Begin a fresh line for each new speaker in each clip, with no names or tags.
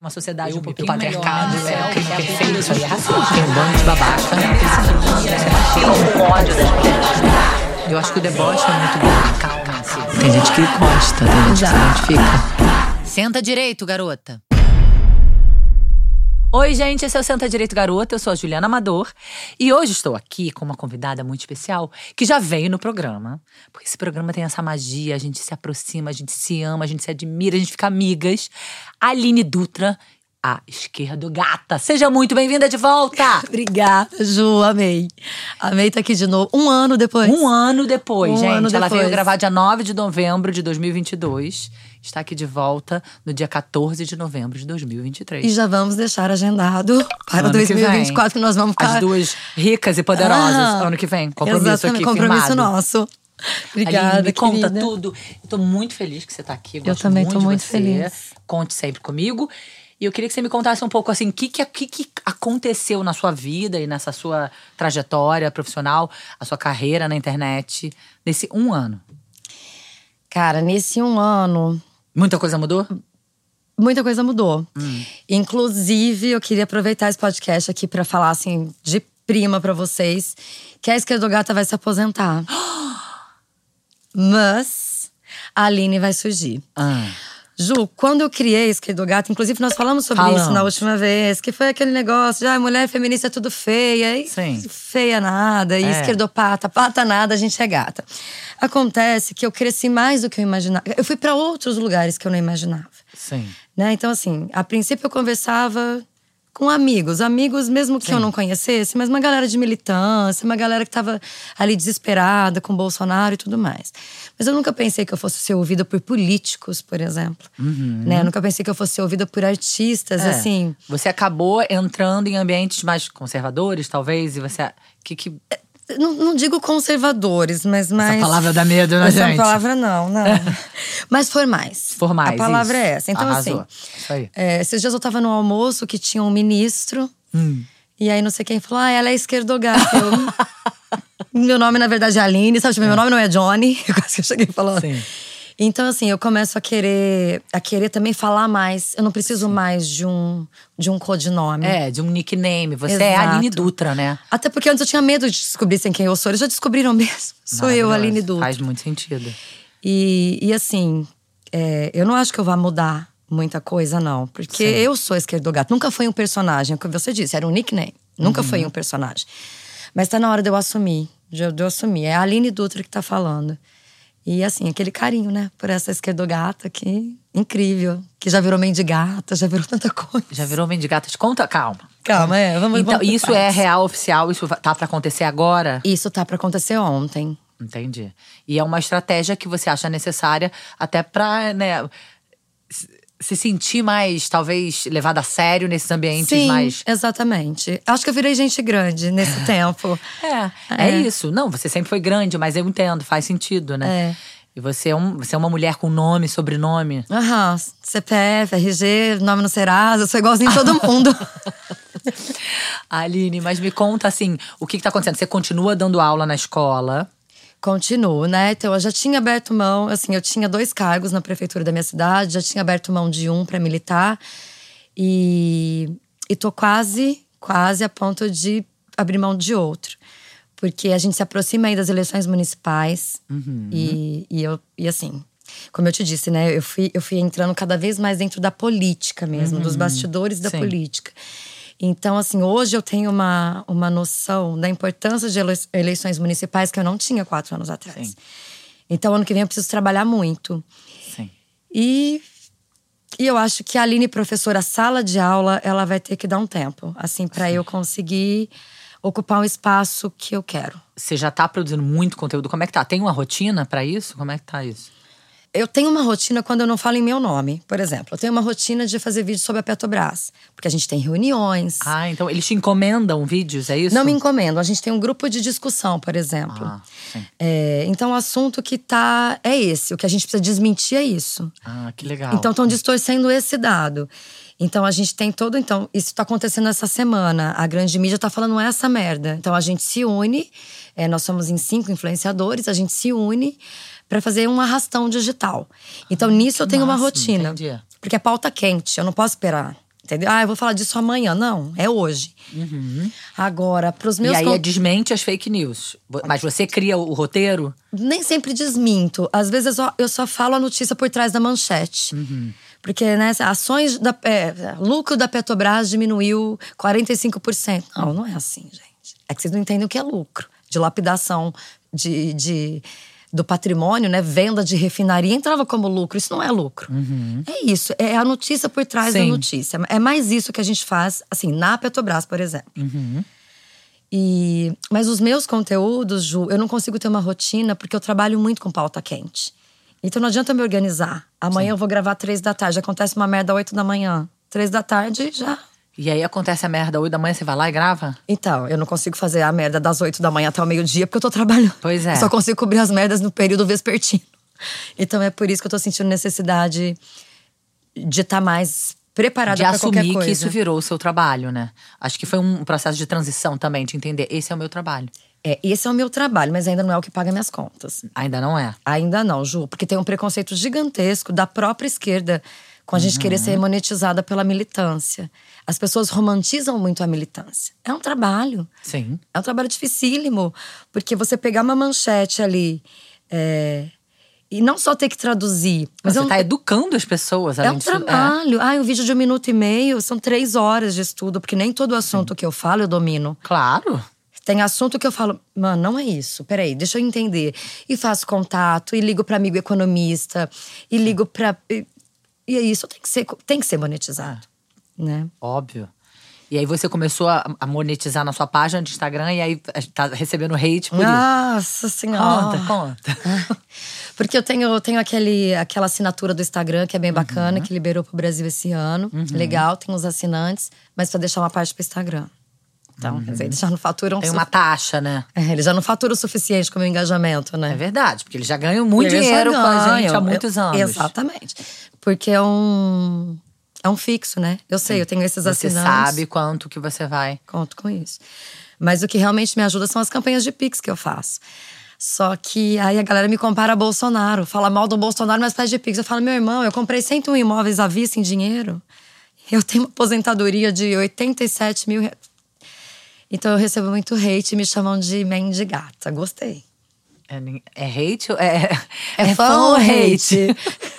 Uma sociedade
Eu
um pouquinho
patriarcado,
melhor,
é,
né?
o crime
É
perfeito,
isso aí é
racismo. Tem um bando de babaca. Tem um ódio das mulheres. Eu acho que o deboche é muito bom. Calma-se. Tem gente que gosta, tem gente que se identifica. Senta direito, garota.
Oi, gente, esse é o Senta Direito Garota, eu sou a Juliana Amador e hoje estou aqui com uma convidada muito especial que já veio no programa, porque esse programa tem essa magia, a gente se aproxima, a gente se ama, a gente se admira, a gente fica amigas. Aline Dutra, a esquerdo gata, seja muito bem-vinda de volta!
Obrigada, Ju, amei. Amei estar aqui de novo. Um ano depois.
Um ano depois,
Um
gente.
ano
Ela
depois.
veio gravar dia 9 de novembro de 2022. Está aqui de volta no dia 14 de novembro de 2023.
E já vamos deixar agendado para
Ano que
2024, que, nós vamos ficar.
As duas ricas e poderosas
Ah,
ano que vem. Compromisso
exatamente,
aqui
compromisso
firmado.
nosso. Obrigada,
Aline, me conta tudo. Eu tô muito feliz que você tá aqui. gosto
também tô
de
muito
você.
feliz.
Conte sempre comigo. E eu queria que você me contasse um pouco assim, o que, que, que, que aconteceu na sua vida e nessa sua trajetória profissional, a sua carreira na internet, nesse um ano.
Cara, nesse um ano,
Muita coisa mudou?
muita coisa mudou.
Hum.
Inclusive, eu queria aproveitar esse podcast aqui para falar assim, de prima para vocês, que a Esquerdogata vai se aposentar. Mas a Aline vai surgir.
Ah.
Ju, quando eu criei Esquerdogata, inclusive nós falamos sobre
Falamos.
isso na última vez, que foi aquele negócio de ah, mulher feminista é tudo feia, e
Sim.
feia nada, e
É.
esquerdopata, pata nada, a gente é gata. Acontece que eu cresci mais do que eu imaginava. Eu fui para outros lugares que eu não imaginava.
Sim.
Né? Então, assim, a princípio eu conversava com amigos, amigos mesmo que eu
Sim.
não conhecesse, mas uma galera de militância, uma galera que tava ali desesperada com Bolsonaro e tudo mais. Mas eu nunca pensei que eu fosse ser ouvida por políticos, por exemplo. Né? Eu nunca pensei que eu fosse ser ouvida por artistas,
É.
assim.
Você acabou entrando em ambientes mais conservadores, talvez, e você. Que, que...
Não, não digo conservadores, mas mais.
palavra dá medo, né,
Essa
gente?
palavra não, não. mas formais.
Formais,
A palavra
isso.
é essa. Então,
Arrasou.
assim.
Isso aí.
É, esses dias eu tava no almoço que tinha um ministro.
Hum.
E aí não sei quem falou, ah, ela é esquerdogata. Eu, meu nome, na verdade, é Aline, sabe? Tipo, meu nome não é Johnny. Quase que eu cheguei falando.
Sim.
Então, assim, eu começo a querer, a querer também falar mais. Eu não preciso mais de um, de um codinome.
É, de um nickname. Você é
Exato.
Aline Dutra, né?
Até porque antes eu tinha medo de descobrirem quem eu sou. Eles já descobriram mesmo. Sou eu. Aline Dutra.
Faz muito sentido.
E, e assim, é, eu não acho que eu vá mudar muita coisa, não. Porque
Sim.
eu sou esquerdogato. Nunca foi um personagem, é o que você disse, era um nickname. Nunca
Uhum.
foi um personagem. Mas tá na hora de eu assumir. De eu, de eu assumir. É a Aline Dutra que tá falando. E assim, aquele carinho, né? Por essa esquerdogata que incrível. Que já virou mendigata, já virou tanta coisa.
Já virou mendigata? Conta, calma.
Calma, é. Vamos,
Então,
vamos
isso é real, oficial? Isso tá pra acontecer agora?
Isso tá pra acontecer ontem.
Entendi. E é uma estratégia que você acha necessária até pra, né, se- se sentir mais, talvez, levada a sério nesses ambientes
Sim,
mais.
exatamente. Acho que eu virei gente grande nesse tempo.
É, é,
É.
isso. Não, você sempre foi grande, mas eu entendo, faz sentido, né?
É.
E você é, um, você é uma mulher com nome, sobrenome.
Aham, CPF, RG, nome no Serasa, eu sou igualzinho todo mundo.
Aline, mas me conta assim, o que, que tá acontecendo? Você continua dando aula na escola?
Continuo, né? Então eu já tinha aberto mão, assim, eu tinha dois cargos na prefeitura da minha cidade, já tinha aberto mão de um para militar. E, e tô quase, quase a ponto de abrir mão de outro. Porque a gente se aproxima aí das eleições municipais. E, e, eu, e assim, como eu te disse, né? Eu fui, eu fui entrando cada vez mais dentro da política mesmo, dos bastidores da
Sim.
política. Então, assim, hoje eu tenho uma, uma noção da importância de ele- eleições municipais que eu não tinha quatro anos atrás.
Sim.
Então, ano que vem eu preciso trabalhar muito.
Sim.
E, e eu acho que a Aline, professora, sala de aula, ela vai ter que dar um tempo, assim, para eu conseguir ocupar um espaço que eu quero.
Você já tá produzindo muito conteúdo. Como é que tá? Tem uma rotina pra isso? Como é que tá isso?
Eu tenho uma rotina quando eu não falo em meu nome, por exemplo. Eu tenho uma rotina de fazer vídeo sobre a Petrobras, porque a gente tem reuniões.
Ah, então eles te encomendam vídeos, é isso?
Não me encomendo. A gente tem um grupo de discussão, por exemplo.
Ah, sim.
É, então, o assunto que tá é esse. O que a gente precisa desmentir é isso.
Ah, que legal.
Então, estão distorcendo esse dado. Então, a gente tem todo. Então, isso está acontecendo essa semana. A grande mídia está falando essa merda. Então, a gente se une. é, nós somos em cinco influenciadores. A gente se une para fazer um arrastão digital. Então, nisso eu tenho uma rotina.
entendi.
Porque é pauta quente. Eu não posso esperar. Entendeu? Ah, eu vou falar disso amanhã. Não, é hoje. Agora, pros meus.
E aí
con-
é desmente as fake news. Mas você cria o roteiro?
Nem sempre desminto. Às vezes eu só, eu só falo a notícia por trás da manchete. Porque, né, ações da. é, lucro da Petrobras diminuiu 45%. Não, não é assim, gente. É que vocês não entendem o que é lucro. Dilapidação de, de, do patrimônio, né? Venda de refinaria entrava como lucro. Isso não é lucro. É isso. É a notícia por trás da
Sim.
notícia. É mais isso que a gente faz, assim, na Petrobras, por exemplo. E, mas os meus conteúdos, Ju, eu não consigo ter uma rotina porque eu trabalho muito com pauta quente. Então não adianta eu me organizar. Amanhã eu vou gravar três da tarde. Acontece uma merda oito da manhã. Três da tarde já.
E aí acontece a merda, oito da manhã, você vai lá e grava?
Então, eu não consigo fazer a merda das oito da manhã até o meio-dia porque eu tô trabalhando.
Pois é.
Eu só consigo cobrir as merdas no período vespertino. Então é por isso que eu tô sentindo necessidade de estar mais preparada
De
pra qualquer
assumir
coisa.
que isso virou o seu trabalho, né? Acho que foi um processo de transição também, de entender, esse é o meu trabalho.
É, esse é o meu trabalho, mas ainda não é o que paga minhas contas.
Ainda não é.
Ainda não, Ju, porque tem um preconceito gigantesco da própria esquerda com a gente querer
Uhum.
ser monetizada pela militância. As pessoas romantizam muito a militância. É um trabalho.
Sim.
É um trabalho dificílimo, porque você pegar uma manchete ali é, e não só ter que traduzir, mas
você
eu não-
tá educando as pessoas,
é um trabalho. Ah, um vídeo de um minuto e meio são três horas de estudo, porque nem todo assunto que eu falo eu domino.
Claro.
Tem assunto que eu falo, mano, não é isso. Peraí, deixa eu entender. E faço contato, e ligo para amigo economista, e ligo para e, é isso tem que ser tem que ser monetizado, né?
Óbvio. E aí você começou a, a monetizar na sua página de Instagram e aí tá recebendo hate por isso.
Nossa senhora.
Conta, conta.
Porque eu tenho, eu tenho aquele, aquela assinatura do Instagram que é bem
Uhum.
bacana, que liberou pro Brasil esse ano. Legal, tem os assinantes, mas pra deixar uma parte pro Instagram. Então, quer dizer, eles já não faturam
Uhum. Tem uma taxa, né?
É, eles já não faturam o suficiente com o meu engajamento, né?
É verdade, porque eles já ganham muito
Eles
dinheiro com a gente há
ganham.
muitos anos.
Exatamente. Porque é um. É um fixo, né? Eu sei, eu tenho esses
Você
assinantes.
sabe quanto que você vai.
Conto com isso. Mas o que realmente me ajuda são as campanhas de Pix que eu faço. Só que aí a galera me compara a Bolsonaro. Fala mal do Bolsonaro, mas faz de Pix. Eu falo, meu irmão, eu comprei 101 imóveis à vista em dinheiro. Eu tenho uma aposentadoria de 87 mil reais. Então eu recebo muito hate e me chamam de mendigata. Gostei.
É, é hate ou é,
É, fã ou hate?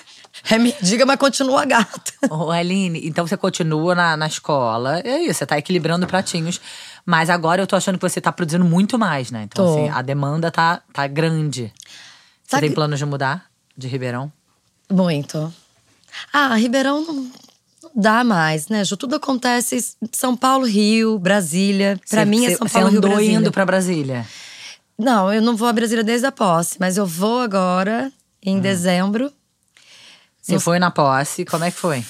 É mendiga, mas continua gata.
Ô, Aline, então você continua na, na escola. É isso, você tá equilibrando pratinhos. Mas agora eu tô achando que você tá produzindo muito mais, né? Então,
Tô.
assim, a demanda tá, tá grande. Você
Sabe-
tem planos de mudar de Ribeirão?
Muito. Ah, Ribeirão não, dá mais, né, Ju? Tudo acontece em São Paulo, Rio, Brasília. Pra
Você-
mim é
você-
São
você
Paulo, Rio,
andou
Brasília.
indo pra Brasília.
Não, eu não vou a Brasília desde a posse, mas eu vou agora, em
Ah.
dezembro.
Você foi na posse, como é que foi?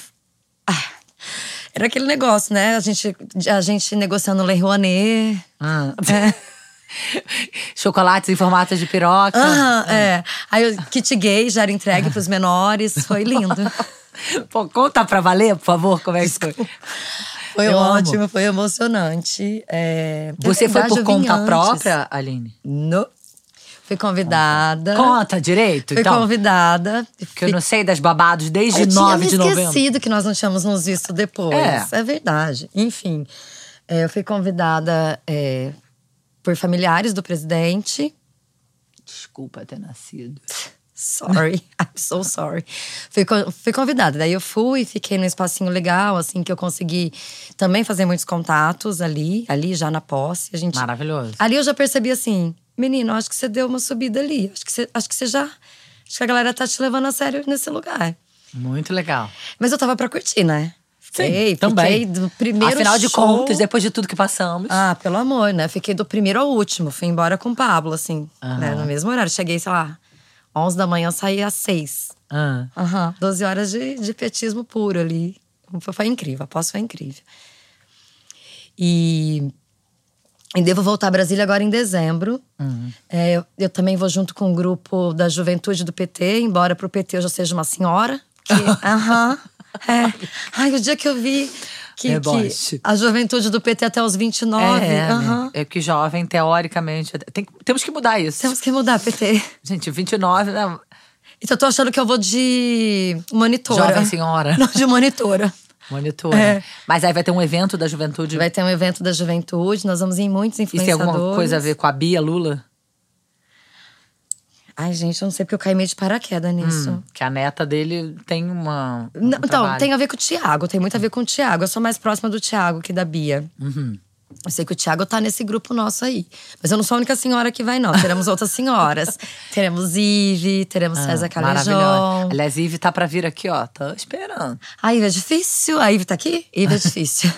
Era aquele negócio, né? A gente, a gente negociando Lei Rouanet.
Ah. Chocolates em formato de piroca.
Aham, é. Aí o kit gay já era entregue pros menores. Foi lindo.
Pô, conta pra valer, por favor, como é que foi.
Foi
Eu amo.
ótimo, foi emocionante. É,
Você foi por conta
antes.
própria, Aline?
No. Fui convidada.
Conta direito,
Fui
então.
convidada.
Que eu não sei das babados desde
Eu
9
tinha
de novembro.
esquecido que nós não tínhamos nos visto depois.
É.
É, verdade. Enfim, é, eu fui convidada é, por familiares do presidente.
Desculpa ter nascido.
Sorry, I'm so sorry. Fui, fui convidada. Daí eu fui, fiquei num espacinho legal, assim, que eu consegui também fazer muitos contatos ali, ali já na posse. A gente,
Maravilhoso.
Ali eu já percebi assim, menino, acho que você deu uma subida ali. Acho que você, acho que você já. Acho que a galera tá te levando a sério nesse lugar.
Muito legal.
Mas eu tava pra curtir, né? Fiquei,
também.
Fiquei do primeiro
Afinal de
show-
contas, depois de tudo que passamos.
Ah, pelo amor, né? Fiquei do primeiro ao último. Fui embora com o Pablo, assim,
Aham.
né? No mesmo horário. Cheguei, sei lá, 11 da manhã, saí às 6.
Ah.
Aham. 12 horas de, de petismo puro ali. Foi, foi incrível, a posse foi incrível. E, e devo voltar a Brasília agora em dezembro. É, eu, eu também vou junto com o grupo da juventude do PT, embora pro PT eu já seja uma senhora. que- Aham. é. Ai, o dia que eu vi que, que
Deboche.
a juventude do PT até os 29.
É, né? é que jovem, teoricamente. Tem, temos que mudar isso.
Temos que mudar, PT.
Gente, 29, né?
Então eu tô achando que eu vou de monitora.
Jovem senhora.
Não, de monitora.
Monitora. É. Mas aí vai ter um evento da juventude.
Vai ter um evento da juventude, nós vamos em muitos influenciadores.
E tem alguma coisa a ver com a Bia Lula?
Ai, gente, eu não sei porque eu caí meio de paraquedas nisso. Hum,
que a neta dele tem uma.
Um não, então, tem a ver com o Tiago, tem muito a ver com o Tiago. Eu sou mais próxima do Tiago que da Bia.
Uhum.
Eu sei que o Thiago tá nesse grupo nosso aí. Mas eu não sou a única senhora que vai, não. Teremos outras senhoras. teremos Ive, teremos ah, César Calejão.
Aliás, Ive tá pra vir aqui, ó. Tô esperando.
A Ive é difícil. A Ive tá aqui? Ive é difícil.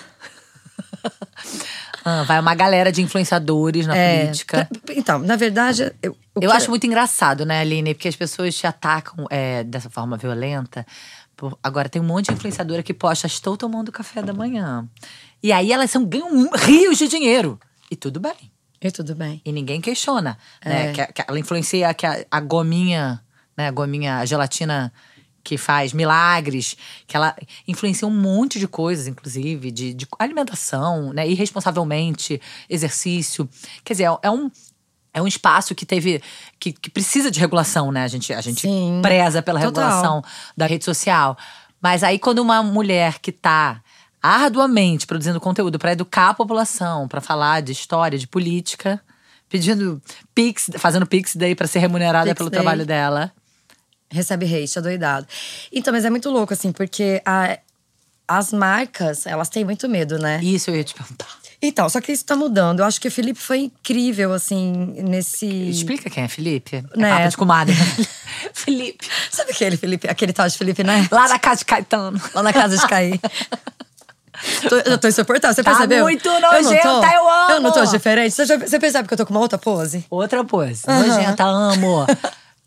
ah, vai uma galera de influenciadores na é, política.
Então, na verdade, eu.
Eu acho muito engraçado, né, Aline? Porque as pessoas te atacam é, dessa forma violenta. Agora, tem um monte de influenciadora que posta: estou tomando café da manhã. E aí elas são, ganham rios de dinheiro. E tudo bem.
E tudo bem.
E ninguém questiona. Né? É. Né? Que, que, ela influencia que a, a gominha, né? A gominha, a gelatina que faz milagres, que ela influencia um monte de coisas, inclusive, de, de alimentação, né? Irresponsavelmente, exercício. Quer dizer, é, é um. É um espaço que teve. que, que precisa de regulação, né? A gente, a gente preza pela Total. regulação da rede social. Mas aí, quando uma mulher que tá arduamente produzindo conteúdo para educar a população, para falar de história, de política, pedindo pix, fazendo pix daí para ser remunerada pix pelo day. trabalho dela.
Recebe hate, adoidado. Então, mas é muito louco, assim, porque a, as marcas, elas têm muito medo, né?
Isso eu ia te perguntar.
Então, só que isso tá mudando. Eu acho que o Felipe foi incrível, assim, nesse.
Explica quem é Felipe. É né? papo de comadre.
Felipe. Sabe aquele Felipe, aquele tal de Felipe, né?
Lá na casa de Caetano.
Lá na casa de Caí. Tô, eu tô insuportável, você tá percebeu?
muito nojenta, eu, eu amo!
Eu não tô diferente. Você, já, você percebe que eu tô com uma outra pose?
Outra pose. Uhum. Nojenta, amo.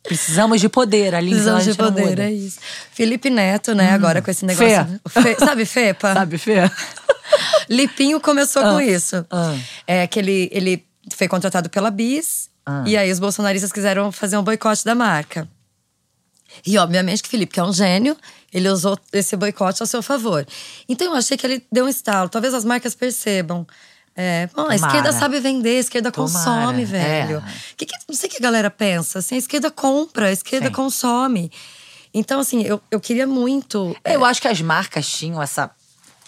Precisamos de poder, ali
Precisamos de poder, é isso. Felipe Neto, né, hum. agora com esse negócio.
Fê.
Fê sabe Fepa?
Sabe Fê?
Lipinho começou ah. com isso. Ah. É que ele, ele foi contratado pela Bis. Ah. E aí os bolsonaristas quiseram fazer um boicote da marca. E obviamente que Felipe, que é um gênio, ele usou esse boicote ao seu favor. Então eu achei que ele deu um estalo. Talvez as marcas percebam. É, bom, a esquerda sabe vender, a esquerda Tomara. consome, velho. É. Que, que, não sei o que a galera pensa. Assim, a esquerda compra, a esquerda Sim. consome. Então, assim, eu, eu queria muito.
Eu é, acho que as marcas tinham essa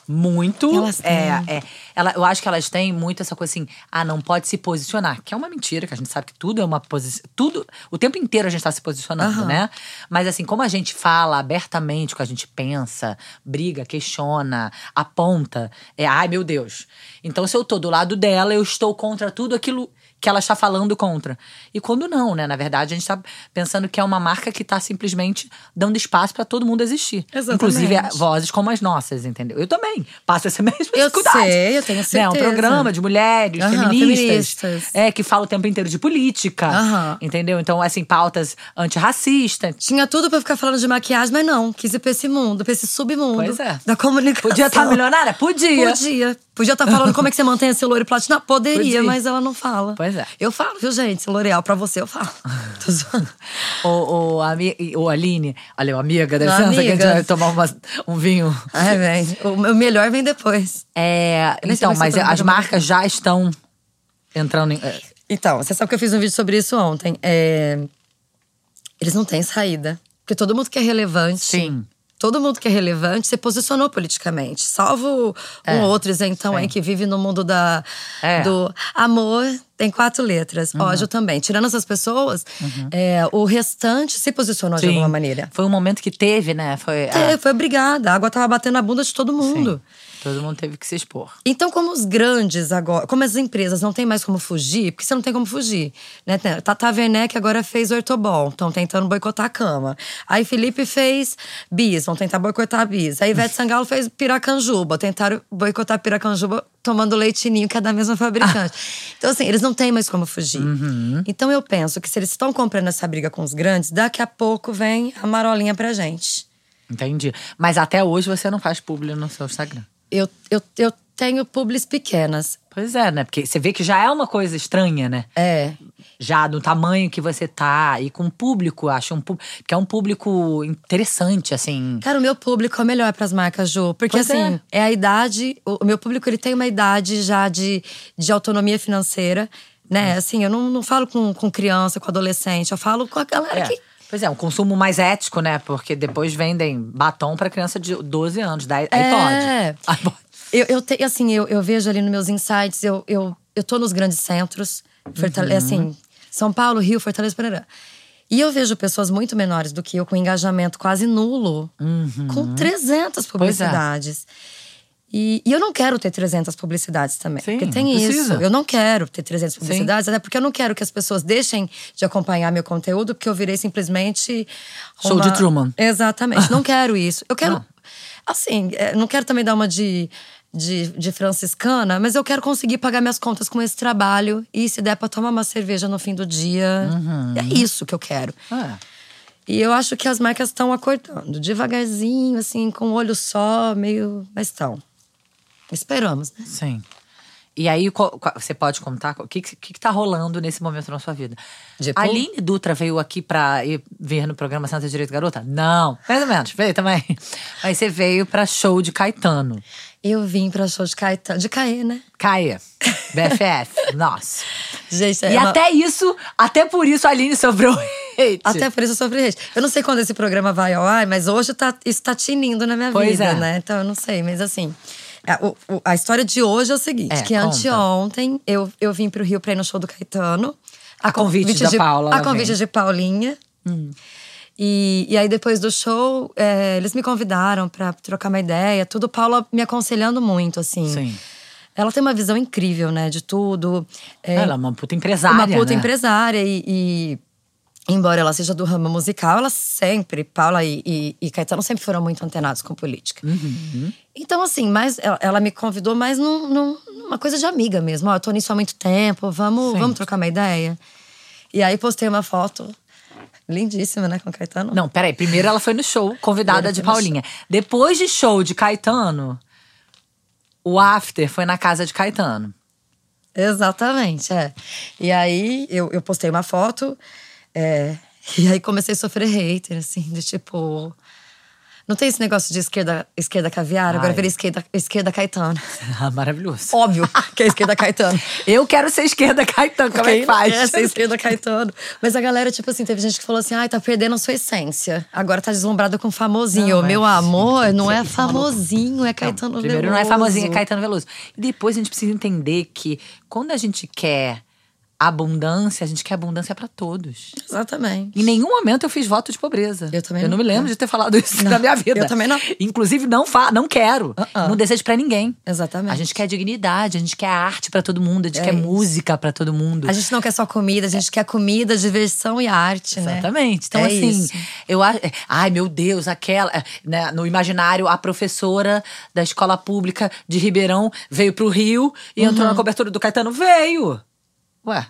muito. Elas é, é, ela, eu acho que elas têm muito essa coisa assim, ah, não pode se posicionar, que é uma mentira, que a gente sabe que tudo é uma posição. Tudo. O tempo inteiro a gente tá se posicionando, uhum. né? Mas assim, como a gente fala abertamente o que a gente pensa, briga, questiona, aponta, é, ai meu Deus. Então, se eu tô do lado dela, eu estou contra tudo aquilo que ela está falando contra. E quando não, né? Na verdade, a gente está pensando que é uma marca que está simplesmente dando espaço para todo mundo existir.
Exatamente.
Inclusive vozes como as nossas, entendeu? Eu também passo essa mesma dificuldade.
Eu sei, eu tenho certeza.
Né? Um programa de mulheres, uhum, feministas, feministas, É, que fala o tempo inteiro de política, uhum. entendeu? Então, assim, pautas antirracistas.
Tinha tudo para ficar falando de maquiagem, mas não. Quis ir pra esse mundo, pra esse submundo pois é. da comunicação.
Podia estar tá milionária? Podia.
Podia. Podia estar tá falando como é que você mantém esse loiro platina? Poderia, Podia. mas ela não fala.
Pois é.
Eu falo, viu, gente? L'Oreal pra você, eu falo. Tô zoando.
ô, ô, ô, Aline, olha, o amiga, deve ser que a gente vai tomar uma, um vinho.
Ai, vem. O melhor vem depois.
É, então, mas as marcas já estão entrando em. É.
Então, você sabe que eu fiz um vídeo sobre isso ontem. É, eles não têm saída. Porque todo mundo que é relevante.
Sim
todo mundo que é relevante se posicionou politicamente. Salvo é, um outro isentão aí que vive no mundo da, é. do amor. Tem quatro letras. Uhum. Ódio também. Tirando essas pessoas, uhum. é, o restante se posicionou Sim. de alguma maneira.
Foi um momento que teve, né? Foi,
é, foi obrigada. A água tava batendo na bunda de todo mundo. Sim.
Todo mundo teve que se expor.
Então, como os grandes agora, como as empresas não tem mais como fugir, porque você não tem como fugir, né? Tata Werneck agora fez Ortobol, estão tentando boicotar a cama. Aí Felipe fez Bis, vão tentar boicotar a Bis. Aí Ivete Sangalo fez Piracanjuba, tentaram boicotar Piracanjuba tomando leitinho, que é da mesma fabricante. então, assim, eles não têm mais como fugir.
Uhum.
Então, eu penso que se eles estão comprando essa briga com os grandes, daqui a pouco vem a marolinha pra gente.
Entendi. Mas até hoje você não faz publi no seu Instagram
eu, eu, eu tenho publis pequenas.
Pois é, né? Porque você vê que já é uma coisa estranha, né?
É.
Já do tamanho que você tá e com o público, acho um que é um público interessante, assim.
Cara, o meu público é o melhor para as marcas, Ju, porque pois assim, é. é. a idade, o meu público ele tem uma idade já de, de autonomia financeira, né? Hum. Assim, eu não, não falo com, com criança, com adolescente, eu falo com a galera é. que
Pois é, um consumo mais ético, né? Porque depois vendem batom pra criança de 12 anos. Daí, aí
É.
pode. Aí pode.
Eu, eu te- assim, eu, eu vejo ali nos meus insights, eu, eu, eu tô nos grandes centros, Fortale-
Uhum.
assim, São Paulo, Rio, Fortaleza, Pereira. E eu vejo pessoas muito menores do que eu, com engajamento quase nulo, com 300
é.
E, e eu não quero ter 300 publicidades também.
Sim,
porque tem isso. Eu não quero ter 300 publicidades, até porque eu não quero que as pessoas deixem de acompanhar meu conteúdo, porque eu virei simplesmente.
Show
uma-
de Truman.
Exatamente. Não quero isso. Eu quero.
Não.
Assim, é, não quero também dar uma de, de, de franciscana, mas eu quero conseguir pagar minhas contas com esse trabalho. E se der pra tomar uma cerveja no fim do dia. É isso que eu quero.
É.
E eu acho que as marcas estão acordando, devagarzinho, assim, com o olho só, meio. Mas estão. Esperamos, né?
Sim. E aí, você pode contar o que, que, que tá rolando nesse momento na sua vida? A Aline Dutra veio aqui pra ir ver no programa Santa Direito Garota? Não. Mais ou menos, veio também. Mas você veio pra show de Caetano.
Eu vim pra show de Caetano. De Caê, né?
Caia. BFF. Nossa.
Gente,
E
é uma-
até isso, até por isso a Aline sobrou hate.
Até por isso eu sofri hate. Eu não sei quando esse programa vai ao ar, mas hoje tá, isso tá tinindo na minha
Pois
vida,
é.
né? Então eu não sei, mas assim. A, o- a história de hoje é o seguinte:
É,
que
conta.
anteontem eu, eu vim pro Rio pra ir no show do Caetano.
A convite da
de,
Paula,
A
ela
convite
vem.
de Paulinha. E, e aí, depois do show, é, eles me convidaram pra trocar uma ideia, tudo. Paula me aconselhando muito, assim.
Sim.
Ela tem uma visão incrível, né, de tudo. É,
Ela é uma puta empresária.
uma puta
né?
empresária e, e, embora ela seja do ramo musical, ela sempre, Paula e, e, e Caetano sempre foram muito antenados com política.
Uhum.
Então, assim, mas ela, ela me convidou mais num, num- numa coisa de amiga mesmo. Ó, eu tô nisso há muito tempo, vamos,
Sim.
vamos trocar uma ideia. E aí postei uma foto lindíssima, né, com Caetano.
Não, peraí. Primeiro ela foi no show, convidada de Paulinha. Depois de show de Caetano, o after foi na casa de Caetano.
Exatamente, é. E aí eu, eu postei uma foto, é, e aí comecei a sofrer hater, assim, de tipo. Não tem esse negócio de esquerda, esquerda caviar, agora
Ai.
virei esquerda, esquerda Caetano.
Ah, Maravilhoso.
Óbvio que é esquerda Caetano.
Eu quero ser esquerda Caetano, como é
Quem
que
não
faz?
quer ser esquerda Caetano. Mas a galera, tipo assim, teve gente que falou assim: ai, tá perdendo a sua essência. Agora tá deslumbrada com famosinho.
Não,
Meu
é-
amor, não é
é
famosinho, é
Não,
Caetano
primeiro
Veloso.
não é famosinho, é Caetano Veloso. E depois a gente precisa entender que quando a gente quer abundância, a gente quer abundância pra todos.
Exatamente.
Em nenhum momento eu fiz voto de pobreza.
Eu também
Eu não,
não.
me lembro de ter falado isso
Não,
na minha vida.
eu também não.
Inclusive, não, fa não quero.
Uh-uh.
Não desejo pra ninguém.
Exatamente.
A gente quer dignidade, a gente quer arte pra todo mundo, a gente
É
quer
isso.
música pra todo mundo.
A gente não quer só comida, a gente quer comida, diversão e arte, né?
Exatamente. Então,
É
assim,
isso.
eu. Ai, meu Deus, aquela. é, né, no imaginário, a professora da escola pública de Ribeirão veio pro Rio e entrou
Uhum.
na cobertura do Caetano. Veio! Ué,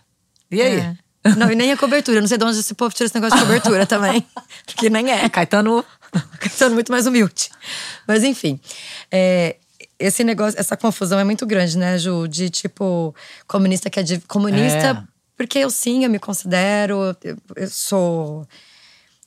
e aí?
É. Não, e nem a cobertura. Não sei de onde esse povo tira esse negócio de cobertura também. Porque nem é.
Caetano.
Caetano muito mais humilde. Mas enfim. é, esse negócio, essa confusão é muito grande, né, Ju? De tipo, comunista que é de, comunista.
É.
Porque eu sim, eu me considero. Eu, eu sou.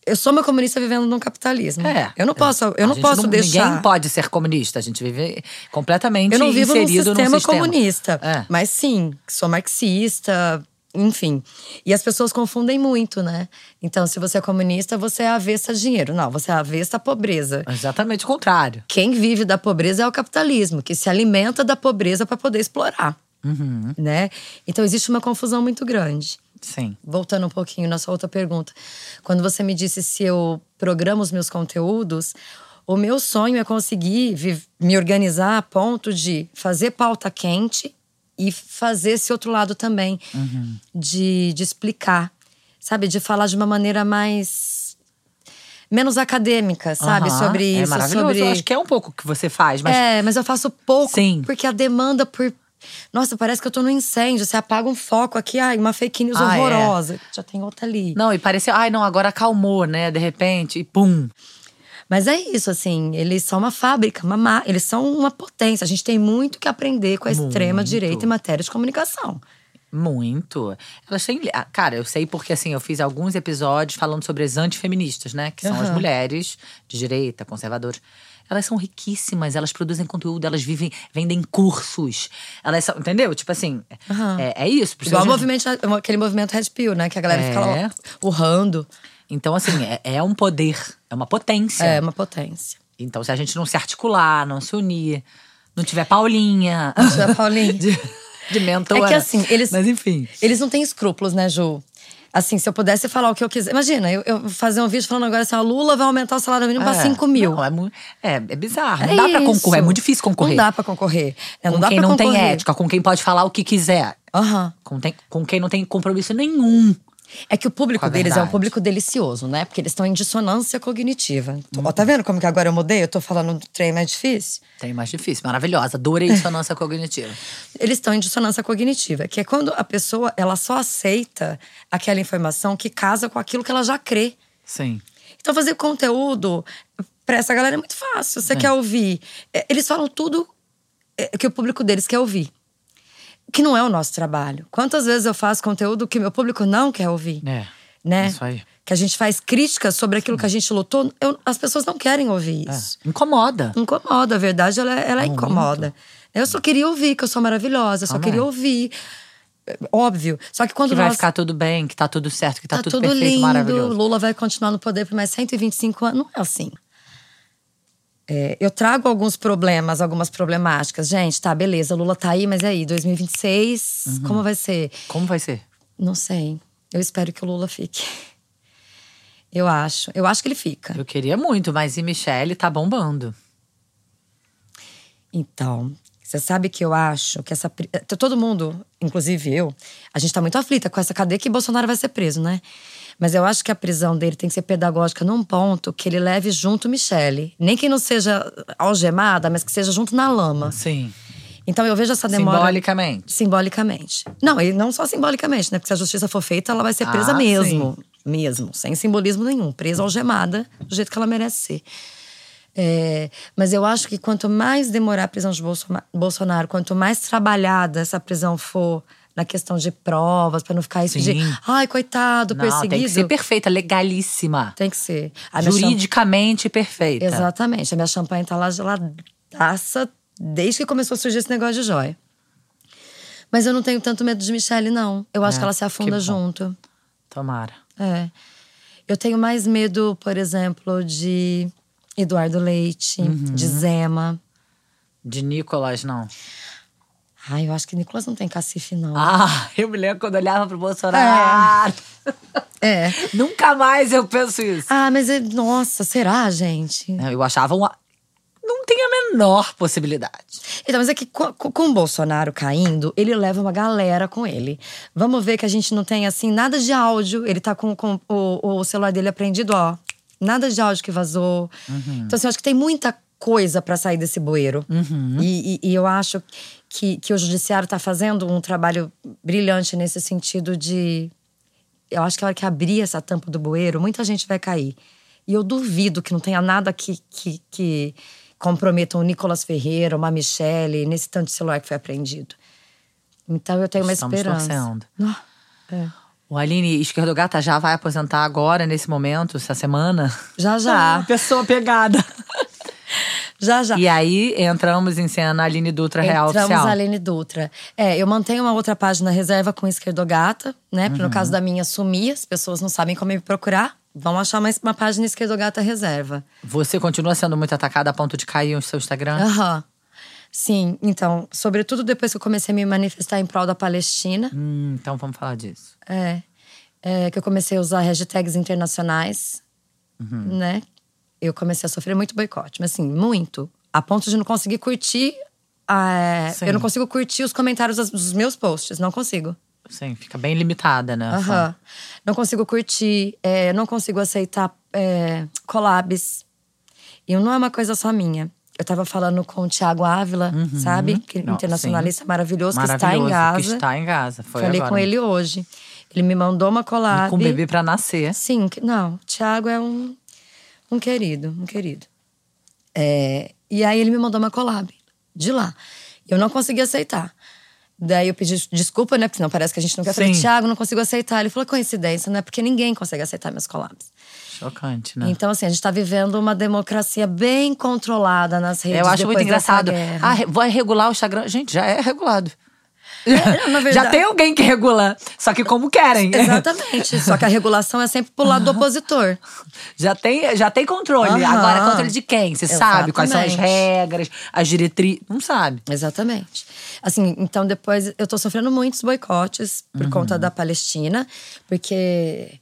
Eu sou uma comunista vivendo num capitalismo.
É.
Eu não posso, eu não posso deixar.
Ninguém pode ser comunista. A gente vive completamente
Eu não vivo num
inserido
sistema,
num sistema
comunista.
É.
Mas sim, sou marxista, enfim. E as pessoas confundem muito, né? Então, se você é comunista, você é avessa a dinheiro. Não, você é avessa a pobreza.
Exatamente o contrário.
Quem vive da pobreza é o capitalismo, que se alimenta da pobreza para poder explorar.
Uhum.
Né? Então, existe uma confusão muito grande.
Sim.
Voltando um pouquinho na sua outra pergunta. Quando você me disse se eu programo os meus conteúdos, o meu sonho é conseguir me organizar a ponto de fazer pauta quente e fazer esse outro lado também, de, de explicar, sabe? De falar de uma maneira mais. menos acadêmica, sabe?
Aham,
Sobre
é
isso.
maravilhoso.
Sobre...
Eu acho que é um pouco o que você faz, mas
É, mas eu faço pouco.
Sim.
Porque a demanda por. Nossa, parece que eu tô no incêndio. Você apaga um foco aqui, ai, uma fake news
Ah, é.
horrorosa. Já tem outra ali.
Não, e pareceu, ai não, agora acalmou, né? De repente, e pum.
Mas é isso, assim, eles são uma fábrica, uma ma- eles são uma potência. A gente tem muito que aprender com a
Muito.
extrema-direita em matéria de comunicação.
Muito. Elas têm. ah, Cara, eu sei porque assim, eu fiz alguns episódios falando sobre as antifeministas, né? Que são as
Aham.
mulheres de direita, conservadoras. Elas são riquíssimas, elas produzem conteúdo, elas vivem, vendem cursos. Elas são, entendeu? Tipo assim,
Aham.
é, é isso.
Igual movimento, aquele movimento Red Pill, né? Que a galera fica
É.
lá urrando.
Então, assim, é, é um poder, é uma potência.
É uma potência.
Então, se a gente não se articular, não se unir, não tiver Paulinha.
Não tiver Paulinha.
de, de mentora.
É que assim, eles.
Mas enfim.
Eles não têm escrúpulos, né, Ju? Assim, se eu pudesse falar o que eu quiser. Imagina, eu, eu fazer um vídeo falando agora assim: a Lula vai aumentar o salário mínimo
É.
pra 5 mil.
Não, é, é, é bizarro. Não
É
dá pra
isso.
concorrer. É muito difícil concorrer.
Não dá pra concorrer. É, não
com quem não tem
concorrer.
ética, com quem pode falar o que quiser.
Aham.
Com, tem- com quem não tem compromisso nenhum.
É que o público deles é um público delicioso, né? Porque eles estão em dissonância cognitiva.
Uhum.
Ó, tá vendo como que agora eu mudei? Eu tô falando do trem mais difícil.
Tem mais difícil, maravilhosa. Adorei dissonância cognitiva.
Eles estão em dissonância cognitiva, que é quando a pessoa ela só aceita aquela informação que casa com aquilo que ela já crê.
Sim.
Então, fazer conteúdo pra essa galera é muito fácil. Você
É.
quer ouvir. é, Eles falam tudo é, que o público deles quer ouvir. Que não é o nosso trabalho. Quantas vezes eu faço conteúdo que meu público não quer ouvir?
É.
Né?
Isso aí.
Que a gente faz críticas sobre aquilo que a gente lutou. Eu- as pessoas não querem ouvir
É.
isso.
Incomoda.
Incomoda, a verdade, ela, ela
Muito.
incomoda. Eu só queria ouvir que eu sou maravilhosa, eu só
Também.
queria ouvir. É, Óbvio. Só que quando
Que vai
nós.
ficar tudo bem, que tá tudo certo, que tá,
tá
tudo,
tudo
perfeito,
lindo,
maravilhoso.
Lula vai continuar no poder por mais 125 anos. Não é assim. É, eu trago alguns problemas, algumas problemáticas. Gente, tá, beleza, Lula tá aí, mas e aí? 2026,
Uhum.
como vai ser?
Como vai ser?
Não sei. Eu espero que o Lula fique. Eu acho. Eu acho que ele fica.
Eu queria muito, mas e Michelle tá bombando.
Então, você sabe que eu acho que essa. Todo mundo, inclusive eu, a gente tá muito aflita com essa cadeia que Bolsonaro vai ser preso, né? Mas eu acho que a prisão dele tem que ser pedagógica num ponto que ele leve junto Michele. Nem que não seja algemada, mas que seja junto na lama.
Sim.
Então eu vejo essa demora.
Simbolicamente.
Simbolicamente. Não, e não só simbolicamente, né? Porque se a justiça for feita, ela vai ser presa
Ah,
mesmo. Mesmo, sem simbolismo nenhum. Presa algemada, do jeito que ela merece ser. É, mas eu acho que quanto mais demorar a prisão de Bolsonaro, quanto mais trabalhada essa prisão for na questão de provas, pra não ficar isso de
Sim.
ai, coitado,
Não,
perseguido.
tem que ser perfeita, legalíssima.
Tem que ser. A minha champ-
Juridicamente perfeita.
Exatamente. A minha champanhe tá lá geladaça desde que começou a surgir esse negócio de joia. Mas eu não tenho tanto medo de Michelle, não. Eu acho
É,
que ela se afunda junto.
Tomara.
É. Eu tenho mais medo, por exemplo, de Eduardo Leite,
Uhum.
de Zema.
De Nicolas, não.
Ai, eu acho que Nicolas não tem cacife, não.
Ah, eu me lembro quando olhava pro Bolsonaro.
É.
Nunca mais eu penso isso.
Ah, mas é- nossa, será, gente?
Eu achava uma. Não tem a menor possibilidade.
Então, mas é que com, com- o Bolsonaro caindo, ele leva uma galera com ele. Vamos ver que a gente não tem, assim, nada de áudio. Ele tá com, com o, o celular dele apreendido, ó. Nada de áudio que vazou. Então, assim, eu acho que tem muita coisa pra sair desse bueiro. E, e- e eu acho que, que o judiciário tá fazendo um trabalho brilhante nesse sentido de. Eu acho que a hora que abrir essa tampa do bueiro, muita gente vai cair. E eu duvido que não tenha nada que, que, que comprometa um Nicolas Ferreira, uma Michelle, nesse tanto de celular que foi apreendido. Então eu tenho uma
Estamos
esperança.
torcendo.
Ah, é.
O Aline Esquerdogata já vai aposentar agora, nesse momento, essa semana?
Já, já.
Ah, pessoa pegada.
Já, já.
E aí entramos em cena Aline Dutra Real
Entramos
Oficial.
a Aline Dutra. É, eu mantenho uma outra página reserva com Esquerdogata, né? Porque
Uhum.
no caso da minha sumir, as pessoas não sabem como me procurar. Vão achar mais uma página Esquerdogata reserva.
Você continua sendo muito atacada a ponto de cair o seu Instagram?
Aham. Sim, então, sobretudo depois que eu comecei a me manifestar em prol da Palestina,
Hum, então vamos falar disso.
é, é, que eu comecei a usar hashtags internacionais,
Uhum.
né? Eu comecei a sofrer muito boicote, mas assim, muito. A ponto de não conseguir curtir. ah,
Sim.
eu não consigo curtir os comentários dos meus posts, não consigo.
Sim, fica bem limitada, né?
Aham. Não consigo curtir, é, não consigo aceitar é, collabs. E não é uma coisa só minha. Eu tava falando com o Thiago Ávila, sabe? Que
Uhum. Não,
internacionalista maravilhoso, que está em
Maravilhoso,
Gaza.
Que está em Gaza. Foi
Falei
agora.
com ele hoje. Ele me mandou uma collab.
Com o bebê pra nascer.
Sim, não. O Thiago é um, um querido, um querido. É, e aí ele me mandou uma collab de lá. Eu não consegui aceitar. Daí eu pedi desculpa, né? Porque senão parece que a gente não quer. Eu Falei,
Sim.
Thiago, não consigo aceitar. Ele falou, coincidência, não é porque ninguém consegue aceitar meus collabs.
Chocante, né?
Então, assim, a gente tá vivendo uma democracia bem controlada nas redes.
Eu acho muito engraçado. Ah, vai regular o Instagram. Gente, já é regulado.
É,
Já tem alguém que regula, só que como querem.
Exatamente. Só que a regulação é sempre pro lado do opositor.
Já tem, já tem controle.
Aham.
Agora, controle de quem? Você sabe quais são as regras, as diretrizes. Não sabe.
Exatamente. Assim, então depois eu tô sofrendo muitos boicotes por conta da Palestina, porque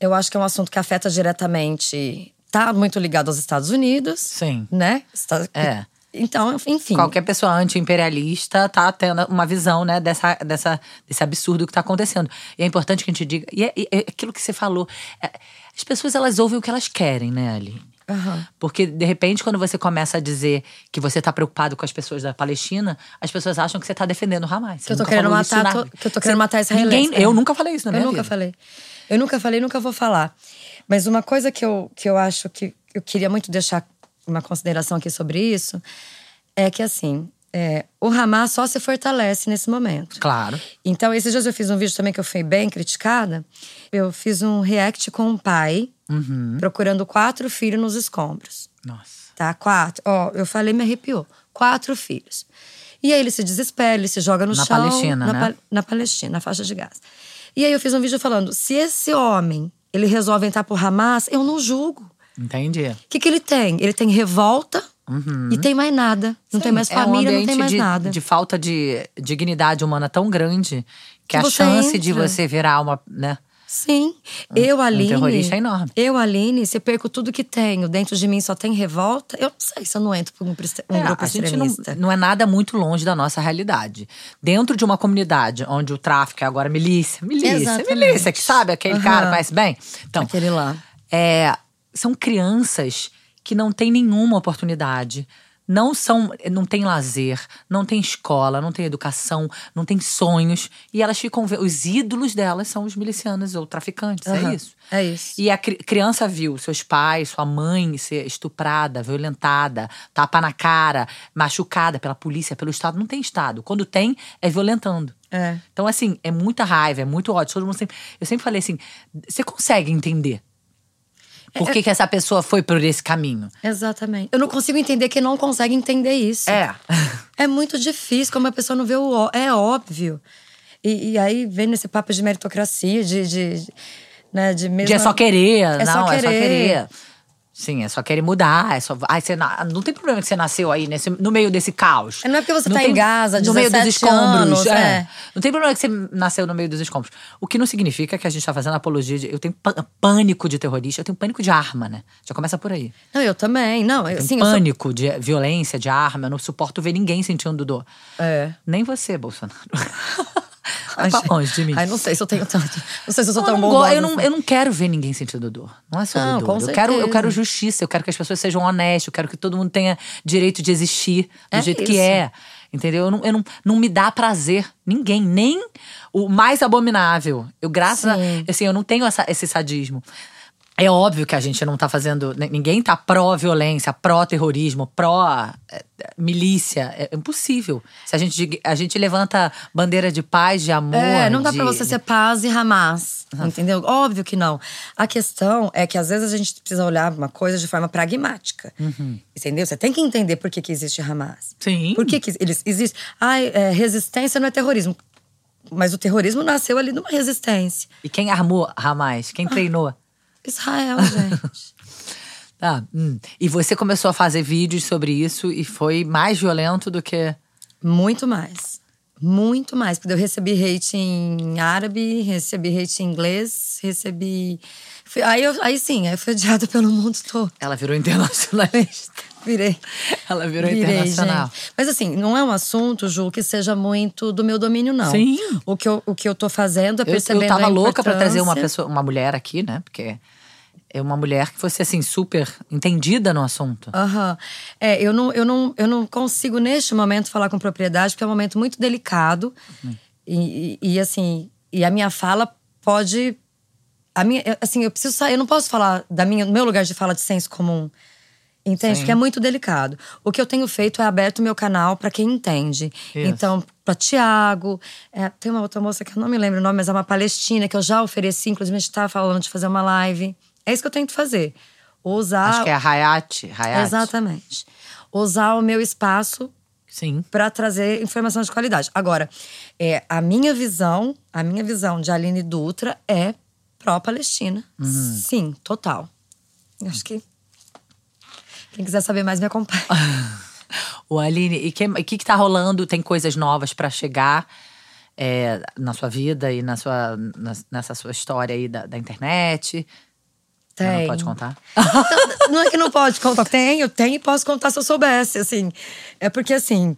eu acho que é um assunto que afeta diretamente. Tá muito ligado aos Estados Unidos.
Sim.
Né? Está-
É.
Então, enfim.
Qualquer pessoa anti-imperialista tá tendo uma visão, né, dessa, dessa, desse absurdo que tá acontecendo. E é importante que a gente diga. E é, é aquilo que você falou. é, as pessoas, elas ouvem o que elas querem, né, Aline?
Aham.
Porque, de repente, quando você começa a dizer que você tá preocupado com as pessoas da Palestina, as pessoas acham que você tá defendendo o Hamas. Você
Que eu tô
nunca
querendo matar
na-
que eu tô querendo matar israelenses.
Ninguém,
É.
eu nunca falei isso na
Eu
minha
nunca
vida.
falei. Eu nunca falei, nunca vou falar. Mas uma coisa que eu, que eu acho que eu queria muito deixar uma consideração aqui sobre isso é que, assim, é, o Hamas só se fortalece nesse momento.
Claro.
Então, esses dias eu fiz um vídeo também que eu fui bem criticada. Eu fiz um react com um pai
Uhum.
procurando quatro filhos nos escombros.
Nossa.
Tá? Quatro. Ó, eu falei, me arrepiou. Quatro filhos. E aí ele se desespera, ele se joga no
Na
chão.
Palestina,
na,
né?
Na Palestina, na faixa de Gaza. E aí eu fiz um vídeo falando: se esse homem ele resolve entrar pro Hamas, eu não julgo.
Entendi.
O que, que ele tem? Ele tem revolta e tem mais nada. Não tem mais
É um
família, não tem mais
de,
nada.
de falta de dignidade humana tão grande que,
Que
a chance de
entra.
você virar uma, né?
Sim. Eu, Aline.
terrorista é enorme.
Eu, Aline, se eu perco tudo que tenho, dentro de mim só tem revolta, eu não sei se eu não entro pra um, um
É,
grupo
a gente não,
extremista.
não é nada muito longe da nossa realidade. Dentro de uma comunidade onde o tráfico é agora milícia, milícia,
Exatamente.
milícia, que sabe, aquele
Aham.
cara conhece bem. Então,
Aquele lá.
é, são crianças que não têm nenhuma oportunidade. Não são, não tem lazer, não tem escola, não tem educação, não tem sonhos. E elas ficam. Os ídolos delas são os milicianos ou traficantes, é
Aham,
isso.
É isso.
E a cri- criança viu seus pais, sua mãe ser estuprada, violentada, tapa na cara, machucada pela polícia, pelo Estado. Não tem Estado. Quando tem, é violentando.
É.
Então, assim, é muita raiva, é muito ódio. Todo mundo sempre, eu sempre falei assim: você consegue entender por que, que essa pessoa foi por esse caminho?
Exatamente. Eu não consigo entender quem não consegue entender isso.
É.
É muito difícil, como a pessoa não vê o É óbvio. E, e aí vem nesse papo de meritocracia, de. de, de né, de mesmo.
De é só querer,
É só
não, é só
querer.
Sim, é só querer mudar. É só, ai, você na- não tem problema que você nasceu aí nesse, no meio desse caos.
Não é porque você
Não
tá em Gaza,
no meio dos
17
escombros.
anos,
é.
é.
Não tem problema que você nasceu no meio dos escombros. O que não significa que a gente tá fazendo apologia de. Eu tenho pânico de terrorista, eu tenho pânico de arma, né? Já começa por aí.
Não, eu também. Não, eu,
Tenho
assim, eu sou-
pânico de violência, de arma. Eu não suporto ver ninguém sentindo dor.
É.
Nem você, Bolsonaro.
Ai,
pra longe de mim.
Ai, não sei se eu tenho tanto. Não sei se eu sou
Eu
tão
não, go-
bondosa.
eu, não,
assim.
eu não quero ver ninguém sentindo dor. Não é sobre
Não,
dor. eu, quero, eu quero justiça, eu quero que as pessoas sejam honestas, eu quero que todo mundo tenha direito de existir do
É
jeito que
isso.
é. Entendeu? Eu não, eu não, não me dá prazer. Ninguém, nem o mais abominável. Eu, graças a.
Sim.
Assim, eu não tenho essa- esse sadismo. É óbvio que a gente não tá fazendo. n- Ninguém tá pró-violência, pró-terrorismo, pró-milícia. É impossível. Se a gente, a gente levanta bandeira de paz, de amor.
É, não dá
de-
pra você ser paz e Hamas, entendeu? Óbvio que não. A questão é que às vezes a gente precisa olhar uma coisa de forma pragmática, entendeu? Você tem que entender por que, que existe Hamas.
Sim.
Por que, que eles existem? Ai, é, resistência não é terrorismo. Mas o terrorismo nasceu ali numa resistência.
E quem armou Hamas? Quem treinou?
Israel, gente.
Tá. hum. E você começou a fazer vídeos sobre isso e foi mais violento do que.
Muito mais. Muito mais. Porque eu recebi hate em árabe, recebi hate em inglês, recebi. Aí, eu, aí sim, aí eu fui odiada pelo mundo todo.
Ela virou internacionalista.
Virei.
Ela virou
Virei,
internacional.
gente. Mas assim, não é um assunto, Ju, que seja muito do meu domínio, não.
Sim.
O que eu, o que eu tô fazendo é
Eu,
percebendo
eu tava louca pra trazer uma pessoa, uma mulher aqui, né? Porque é uma mulher que fosse assim, super entendida no assunto.
Aham. É, eu não, eu, não, eu não consigo, neste momento, falar com propriedade, porque é um momento muito delicado.
Uhum.
E, e, e, assim, e a minha fala pode. A minha, assim, eu preciso sair. Eu não posso falar da minha, do meu lugar de fala de senso comum. Entende?
Sim.
Porque é muito delicado. O que eu tenho feito é aberto meu canal para quem entende.
Isso.
Então, para Tiago, é, tem uma outra moça que eu não me lembro o nome, mas é uma palestina que eu já ofereci, inclusive a gente estava falando de fazer uma live. É isso que eu tento fazer. Usar
Acho que é a Hayat. Hayat.
Exatamente. Usar o meu espaço
Sim.
para trazer informação de qualidade. Agora, é, a minha visão, a minha visão de Aline Dutra é pró-Palestina. Sim, total. Acho que quem quiser saber mais me acompanha.
O Aline, e o que, que, que tá rolando? Tem coisas novas para chegar é, na sua vida e na sua, na- nessa sua história aí da, da internet?
Tem.
Não pode contar?
Não é que não pode contar. Tenho, tenho e posso contar se eu soubesse, assim. É porque, assim…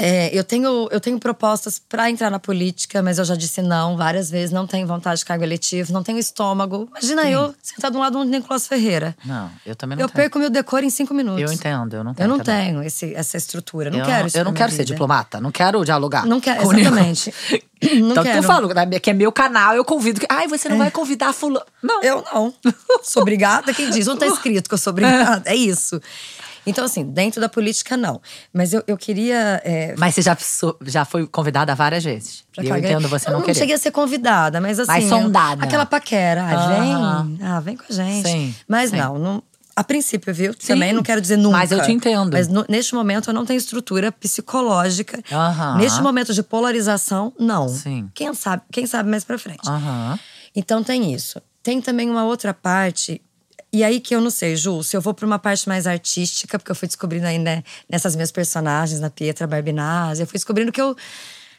é, eu, tenho, eu tenho propostas para entrar na política, mas eu já disse não várias vezes. Não tenho vontade de cargo eletivo, não tenho estômago. Imagina eu sentar do lado do Nicolas Ferreira.
Não, eu também não
Eu
tenho.
perco meu decoro em cinco minutos.
Eu entendo, eu não tenho.
Eu não
também.
tenho esse, essa estrutura. Não
eu
quero
não,
isso
Eu não quero ser diplomata, não quero dialogar.
Não quero, exatamente. Não
então
quero.
tu falo né, que é meu canal, eu convido. que- Ai, você não vai convidar fulano. Não.
Eu não. Sou obrigada, quem diz? Não tá escrito que eu sou obrigada. É isso. Então, assim, dentro da política, não. Mas eu, eu queria. é,
Mas você já, já foi convidada várias vezes.
pra
eu entendo você
eu
não
não
querer.
cheguei a ser convidada, mas assim.
Mais
eu-
sondada.
aquela paquera. Ah, vem. Ah, vem com a gente.
Sim,
Mas
sim.
não, não. A princípio, viu?
Sim.
Também não quero dizer nunca.
Mas eu te entendo.
Mas no- neste momento eu não tenho estrutura psicológica.
Aham.
Neste momento de polarização, não.
Sim.
Quem sabe, quem sabe mais pra frente.
Aham.
Então tem isso. Tem também uma outra parte. E aí que eu não sei, Ju, se eu vou pra uma parte mais artística, porque eu fui descobrindo ainda nessas minhas personagens, na Pietra Barbinazzi, eu fui descobrindo que eu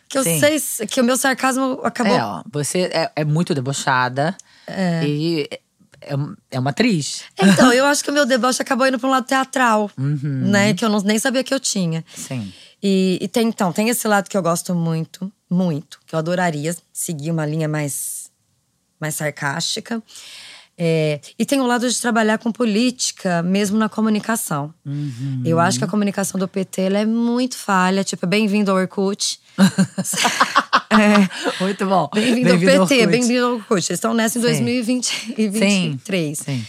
que eu
Sim.
sei que o meu sarcasmo acabou
É, ó, você é, é muito debochada. E é, é uma atriz.
Então, eu acho que o meu deboche acabou indo pra um lado teatral,
Uhum.
né? Que eu não, nem sabia que eu tinha.
Sim.
E, e tem, então, tem esse lado que eu gosto muito, muito, que eu adoraria seguir uma linha mais, mais sarcástica. É, e tem o lado de trabalhar com política, mesmo na comunicação.
Uhum.
Eu acho que a comunicação do PT ela é muito falha, tipo, bem-vindo ao Orkut. É.
Muito bom.
Bem-vindo ao
Bem-vindo ao
PT, bem-vindo ao Orkut. Eles estão nessa em
Sim.
2023.
Sim.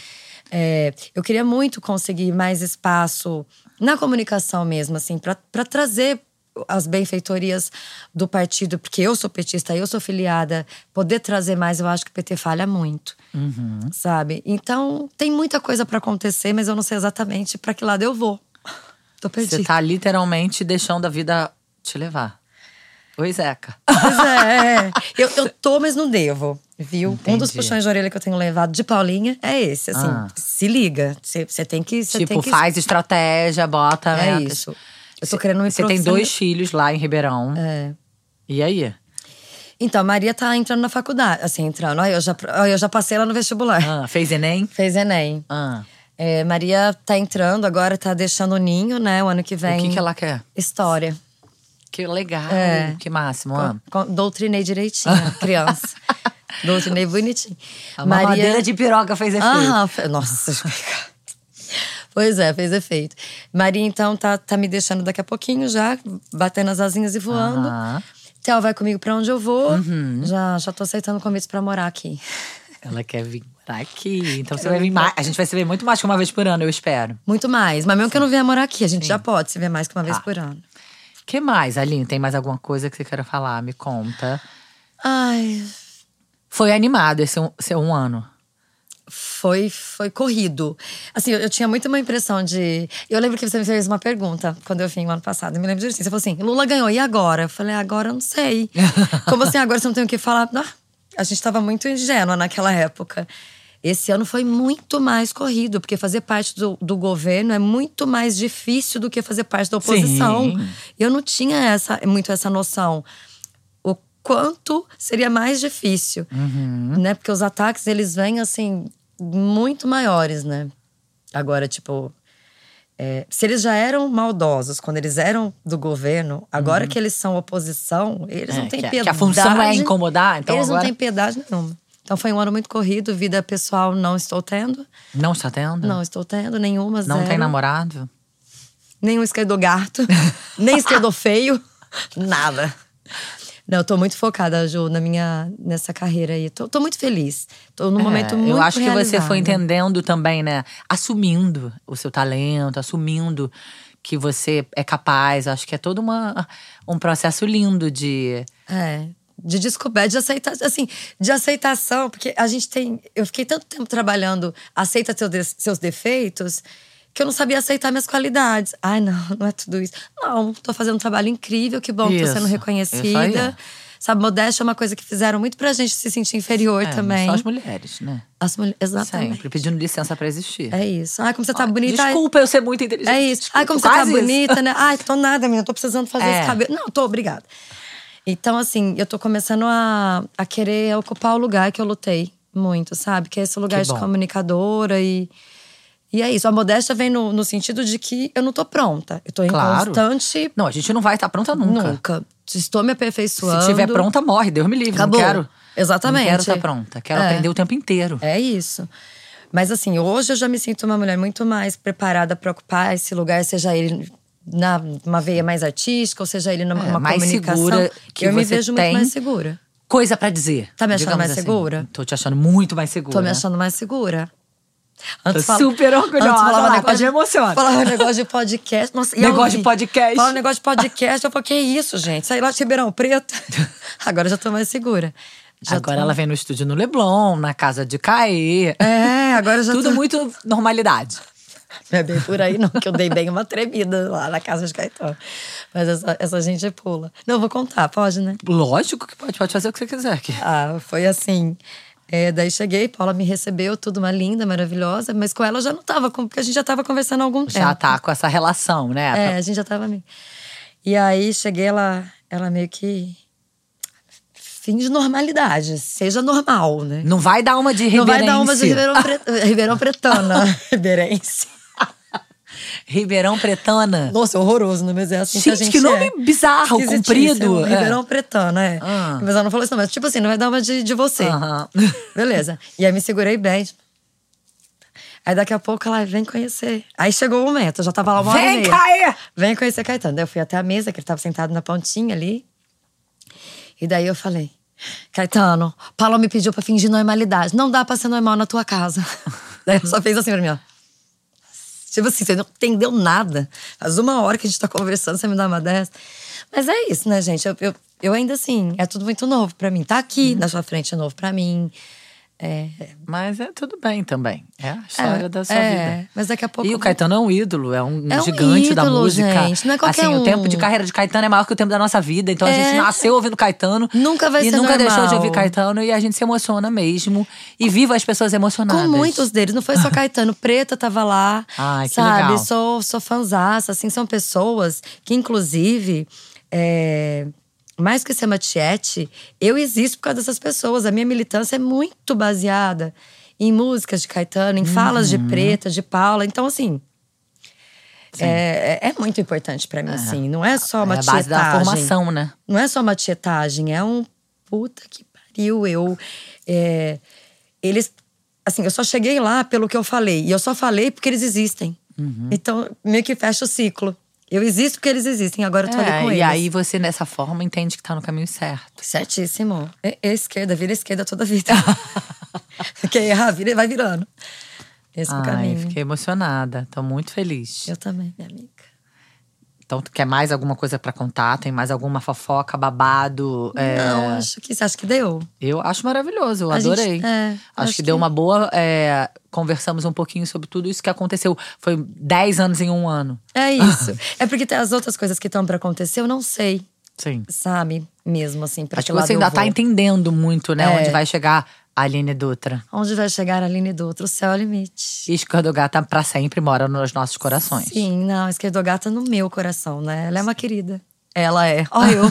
É, eu queria muito conseguir mais espaço na comunicação mesmo, assim, para trazer as benfeitorias do partido, porque eu sou petista, eu sou filiada, poder trazer mais, eu acho que o PT falha muito,
Uhum.
sabe? Então, tem muita coisa para acontecer, mas eu não sei exatamente para que lado eu vou. Tô perdida.
Você tá literalmente deixando a vida te levar. Oi, Zeca.
Pois é. Eu, eu tô, mas não devo, viu? Um dos
Entendi.
puxões de orelha que eu tenho levado de Paulinha é esse, assim.
Ah.
Se liga. Você tem que.
Tipo,
tem que,
faz estratégia, bota.
É
metas.
isso. Eu tô querendo me
Você tem dois filhos lá em Ribeirão.
É.
E aí?
Então, a Maria tá entrando na faculdade. Assim, entrando. Olha, eu já, eu já passei ela no vestibular.
Ah, fez Enem?
Fez Enem.
Ah.
É, Maria tá entrando agora, tá deixando o ninho, né? O ano que vem.
O que, que ela quer?
História.
Que legal.
É.
Que máximo. ah.
Com- Doutrinei direitinho, criança. Doutrinei bonitinho.
A mamadeira de piroca fez efeito.
Ah, nossa. Pois é, fez efeito. Maria, então, tá, tá me deixando daqui a pouquinho já, batendo as asinhas e voando.
Aham.
Theo vai comigo pra onde eu vou.
Uhum.
Já, já tô aceitando convites pra morar aqui.
Ela quer vir morar aqui. Então você vai vir mais. A gente vai se ver muito mais que uma vez por ano, eu espero.
Muito mais. Mas mesmo que eu não venha morar aqui, a gente já pode se ver mais que uma vez
Tá.
por ano.
que mais, Aline? Tem mais alguma coisa que você queira falar? Me conta.
Ai,
Foi animado esse um, seu um ano.
Foi, foi corrido. Assim, eu, eu tinha muito uma impressão de. Eu lembro que você me fez uma pergunta quando eu vim o ano passado. Eu me lembro direitinho. Você falou assim: Lula ganhou, e agora? Eu falei: agora eu não sei. Como assim, agora você não tem o que falar? Ah, a gente tava muito ingênua naquela época. Esse ano foi muito mais corrido, porque fazer parte do, do governo é muito mais difícil do que fazer parte da oposição.
Sim.
Eu não tinha essa, muito essa noção. O quanto seria mais difícil, né? Porque os ataques, eles vêm, assim, muito maiores, né? Agora, tipo… é, se eles já eram maldosos quando eles eram do governo, agora que eles são oposição, eles
É,
não têm
que
piedade.
que a função é incomodar, então
Eles
agora-
não têm piedade nenhuma. Então foi um ano muito corrido, vida pessoal não estou tendo.
Não está tendo?
Não estou tendo nenhuma,
Não
zero.
tem namorado?
Nenhum esquerdo gato, nem esquerdo feio, nada. Não, eu tô muito focada, Ju, na minha, nessa carreira aí. Tô, tô muito feliz. Tô num momento
É,
muito
Eu acho que você foi entendendo também, né? Assumindo o seu talento, assumindo que você é capaz. Acho que é todo uma, um processo lindo de.
É, de descoberta, de aceitação, assim, de aceitação, porque a gente tem. Eu fiquei tanto tempo trabalhando, aceita seus defeitos, que eu não sabia aceitar minhas qualidades. Ai, não, não é tudo isso. Não, tô fazendo um trabalho incrível, que bom,
Isso,
tô sendo reconhecida. Sabe, modéstia é uma coisa que fizeram muito pra gente se sentir inferior
É,
também.
Só as mulheres, né?
As mulheres, exatamente.
Sempre pedindo licença pra existir.
É isso. Ai, como você tá
Ai,
bonita.
Desculpa eu ser muito inteligente.
É isso. Ai, como você
Desculpa,
tá
isso.
bonita, né? Ai, tô nada, menina. Tô precisando fazer
É.
esse cabelo. Não, tô, obrigada. Então, assim, eu tô começando a, a querer ocupar o lugar que eu lutei muito, sabe? Que é esse lugar
Que
de
bom.
comunicadora e. E é isso. A modéstia vem no, no sentido de que eu não tô pronta. Eu tô em
Claro.
constante.
Não, a gente não vai estar pronta nunca.
Nunca. Estou me aperfeiçoando.
Se tiver pronta, morre. Deus me livre.
Acabou.
Não quero.
Exatamente.
Não quero estar pronta. Quero
É.
aprender o tempo inteiro.
É isso. Mas assim, hoje eu já me sinto uma mulher muito mais preparada para ocupar esse lugar, seja ele na uma veia mais artística, ou seja ele numa
É, mais
comunicação.
segura que
eu me vejo muito mais segura.
Coisa pra dizer.
Tá me achando mais
assim.
segura?
Tô te achando muito mais segura.
Tô me achando mais segura. Fala-
super orgulhosa.
antes falava
lá,
negócio de-
emociona.
Falava negócio de podcast. Nossa,
Negócio de podcast.
Fala um negócio de podcast. Eu falei, que isso, gente? Saí lá de Ribeirão Preto. Agora eu já tô mais segura. Já
Agora
tô-
ela vem no estúdio no Leblon, na casa de Caê.
É, agora já
Tudo
tô...
muito normalidade.
Não é bem por aí, não, que eu dei bem uma tremida lá na casa de Caetano. Mas essa, essa gente pula. Não, vou contar, pode, né?
Lógico que pode, pode fazer o que você quiser aqui.
Ah, foi assim. É, daí cheguei, Paula me recebeu, tudo uma linda, maravilhosa, mas com ela eu já não tava, porque a gente já tava conversando há algum tempo.
Já tá com essa relação, né?
É, a gente já tava meio. E aí cheguei, ela, ela meio que. Fim de normalidade, seja normal, né?
Não vai dar uma de
Não
Ribeirense.
vai dar uma de Ribeirão, Pre... Ribeirão Pretana. Ribeirense.
Ribeirão Pretana.
Nossa, horroroso, né? Mas é assim que a
Gente,
gente
que nome
é.
bizarro, comprido. É.
Ribeirão Pretana, é.
Ah.
Mas ela não falou isso, não. Mas tipo assim, não vai dar uma de, de você. Beleza. E aí me segurei bem. Aí daqui a pouco ela vem conhecer. Aí chegou o momento, eu já tava lá uma hora e
Vem. Caê!
Vem conhecer Caetano. Daí eu fui até a mesa, que ele tava sentado na pontinha ali. E daí eu falei, Caetano, Paulo me pediu pra fingir normalidade. Não dá pra ser normal na tua casa. daí ela só fez assim pra mim, ó. Tipo assim, você não entendeu nada. Faz uma hora que a gente tá conversando, você me dá uma dessa. Mas é isso, né, gente? Eu, eu, eu ainda assim, é tudo muito novo pra mim. Tá aqui na sua frente é novo pra mim. É,
Mas é tudo bem também. É a história
é,
da sua
é,
vida.
Mas daqui a pouco.
E o Caetano é um ídolo, é um,
É um
gigante da
ídolo,
música.
gente, não é qualquer
assim, o
um.
tempo de carreira de Caetano é maior que o tempo da nossa vida. Então a
É.
gente nasceu ouvindo Caetano.
Nunca vai
e
ser
nunca
normal.
deixou de ouvir Caetano e a gente se emociona mesmo. E viva as pessoas emocionadas.
Com muitos deles. Não foi só Caetano. Preta tava lá.
Ai, que
sabe?
legal.
Sou, sou fanzaça. Assim, são pessoas que, inclusive. é, mais que ser uma tiete, eu existo por causa dessas pessoas. A minha militância é muito baseada em músicas de Caetano, em falas
Uhum.
de Preta, de Paula. Então, assim. É, é- é muito importante pra mim, assim. Não é só uma
é a base da
tietagem.
formação, né?
Não é só uma tietagem, é um puta que pariu. Eu. é, eles. Assim, eu só cheguei lá pelo que eu falei. E eu só falei porque eles existem.
Uhum.
Então, meio que fecha o ciclo. Eu existo porque eles existem, agora eu tô
É,
ali com
e
eles.
aí você, dessa forma, entende que tá no caminho certo.
Certíssimo. É, é esquerda, vira esquerda toda a vida. Quem errar, vira, vai virando. Esse é o
Ai,
caminho.
fiquei emocionada. Tô muito feliz.
Eu também, minha amiga.
Então, tu quer mais alguma coisa pra contar? Tem mais alguma fofoca, babado? É,
Não, acho que você acha que deu?
Eu acho maravilhoso, eu
A gente-
adorei.
é,
acho,
acho
que,
que-
deu uma boa. é, conversamos um pouquinho sobre tudo isso que aconteceu. Foi 10 anos em um ano.
É isso. é porque tem as outras coisas que estão pra acontecer, eu não sei.
Sim.
Sabe? Mesmo assim, pra
Acho
que
você ainda tá entendendo muito, né?
É.
Onde vai chegar a Aline Dutra.
Onde vai chegar a Aline Dutra? O céu é o limite.
E Escardogata pra sempre mora nos nossos corações.
Sim, não, esquerdogata no meu coração, né? Ela é uma querida. Ela é. Ó, eu.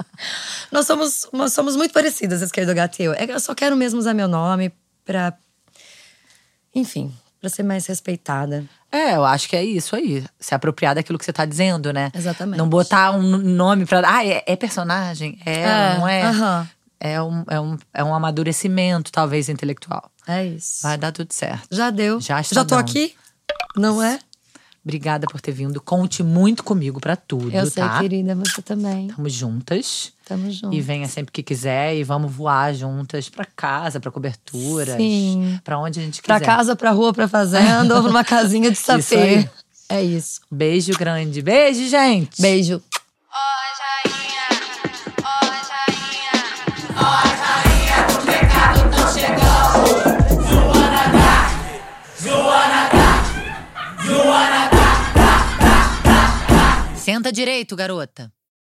nós, somos, nós somos muito parecidas, esquerdogata e eu. É eu só quero mesmo usar meu nome pra. Enfim, pra ser mais respeitada.
É, eu acho que é isso aí. Se apropriar daquilo que você tá dizendo, né?
Exatamente.
Não botar um nome pra. Ah, é, é personagem? É, não é?
aham.
É, um, é, um, é um amadurecimento, talvez, intelectual.
É isso.
Vai dar tudo certo.
Já deu.
Já está
Já tô
dando.
aqui? Não é?
Obrigada por ter vindo. Conte muito comigo pra tudo,
Eu sei,
tá?
querida, você também.
Tamo juntas.
Tamo junto.
E venha sempre que quiser e vamos voar juntas pra casa, pra coberturas.
Sim.
Pra onde a gente quiser.
Pra casa, pra rua, pra fazenda ou numa casinha de
Isso
sapê.
aí.
É isso.
Beijo grande. Beijo, gente.
Beijo.
Senta
direito, garota.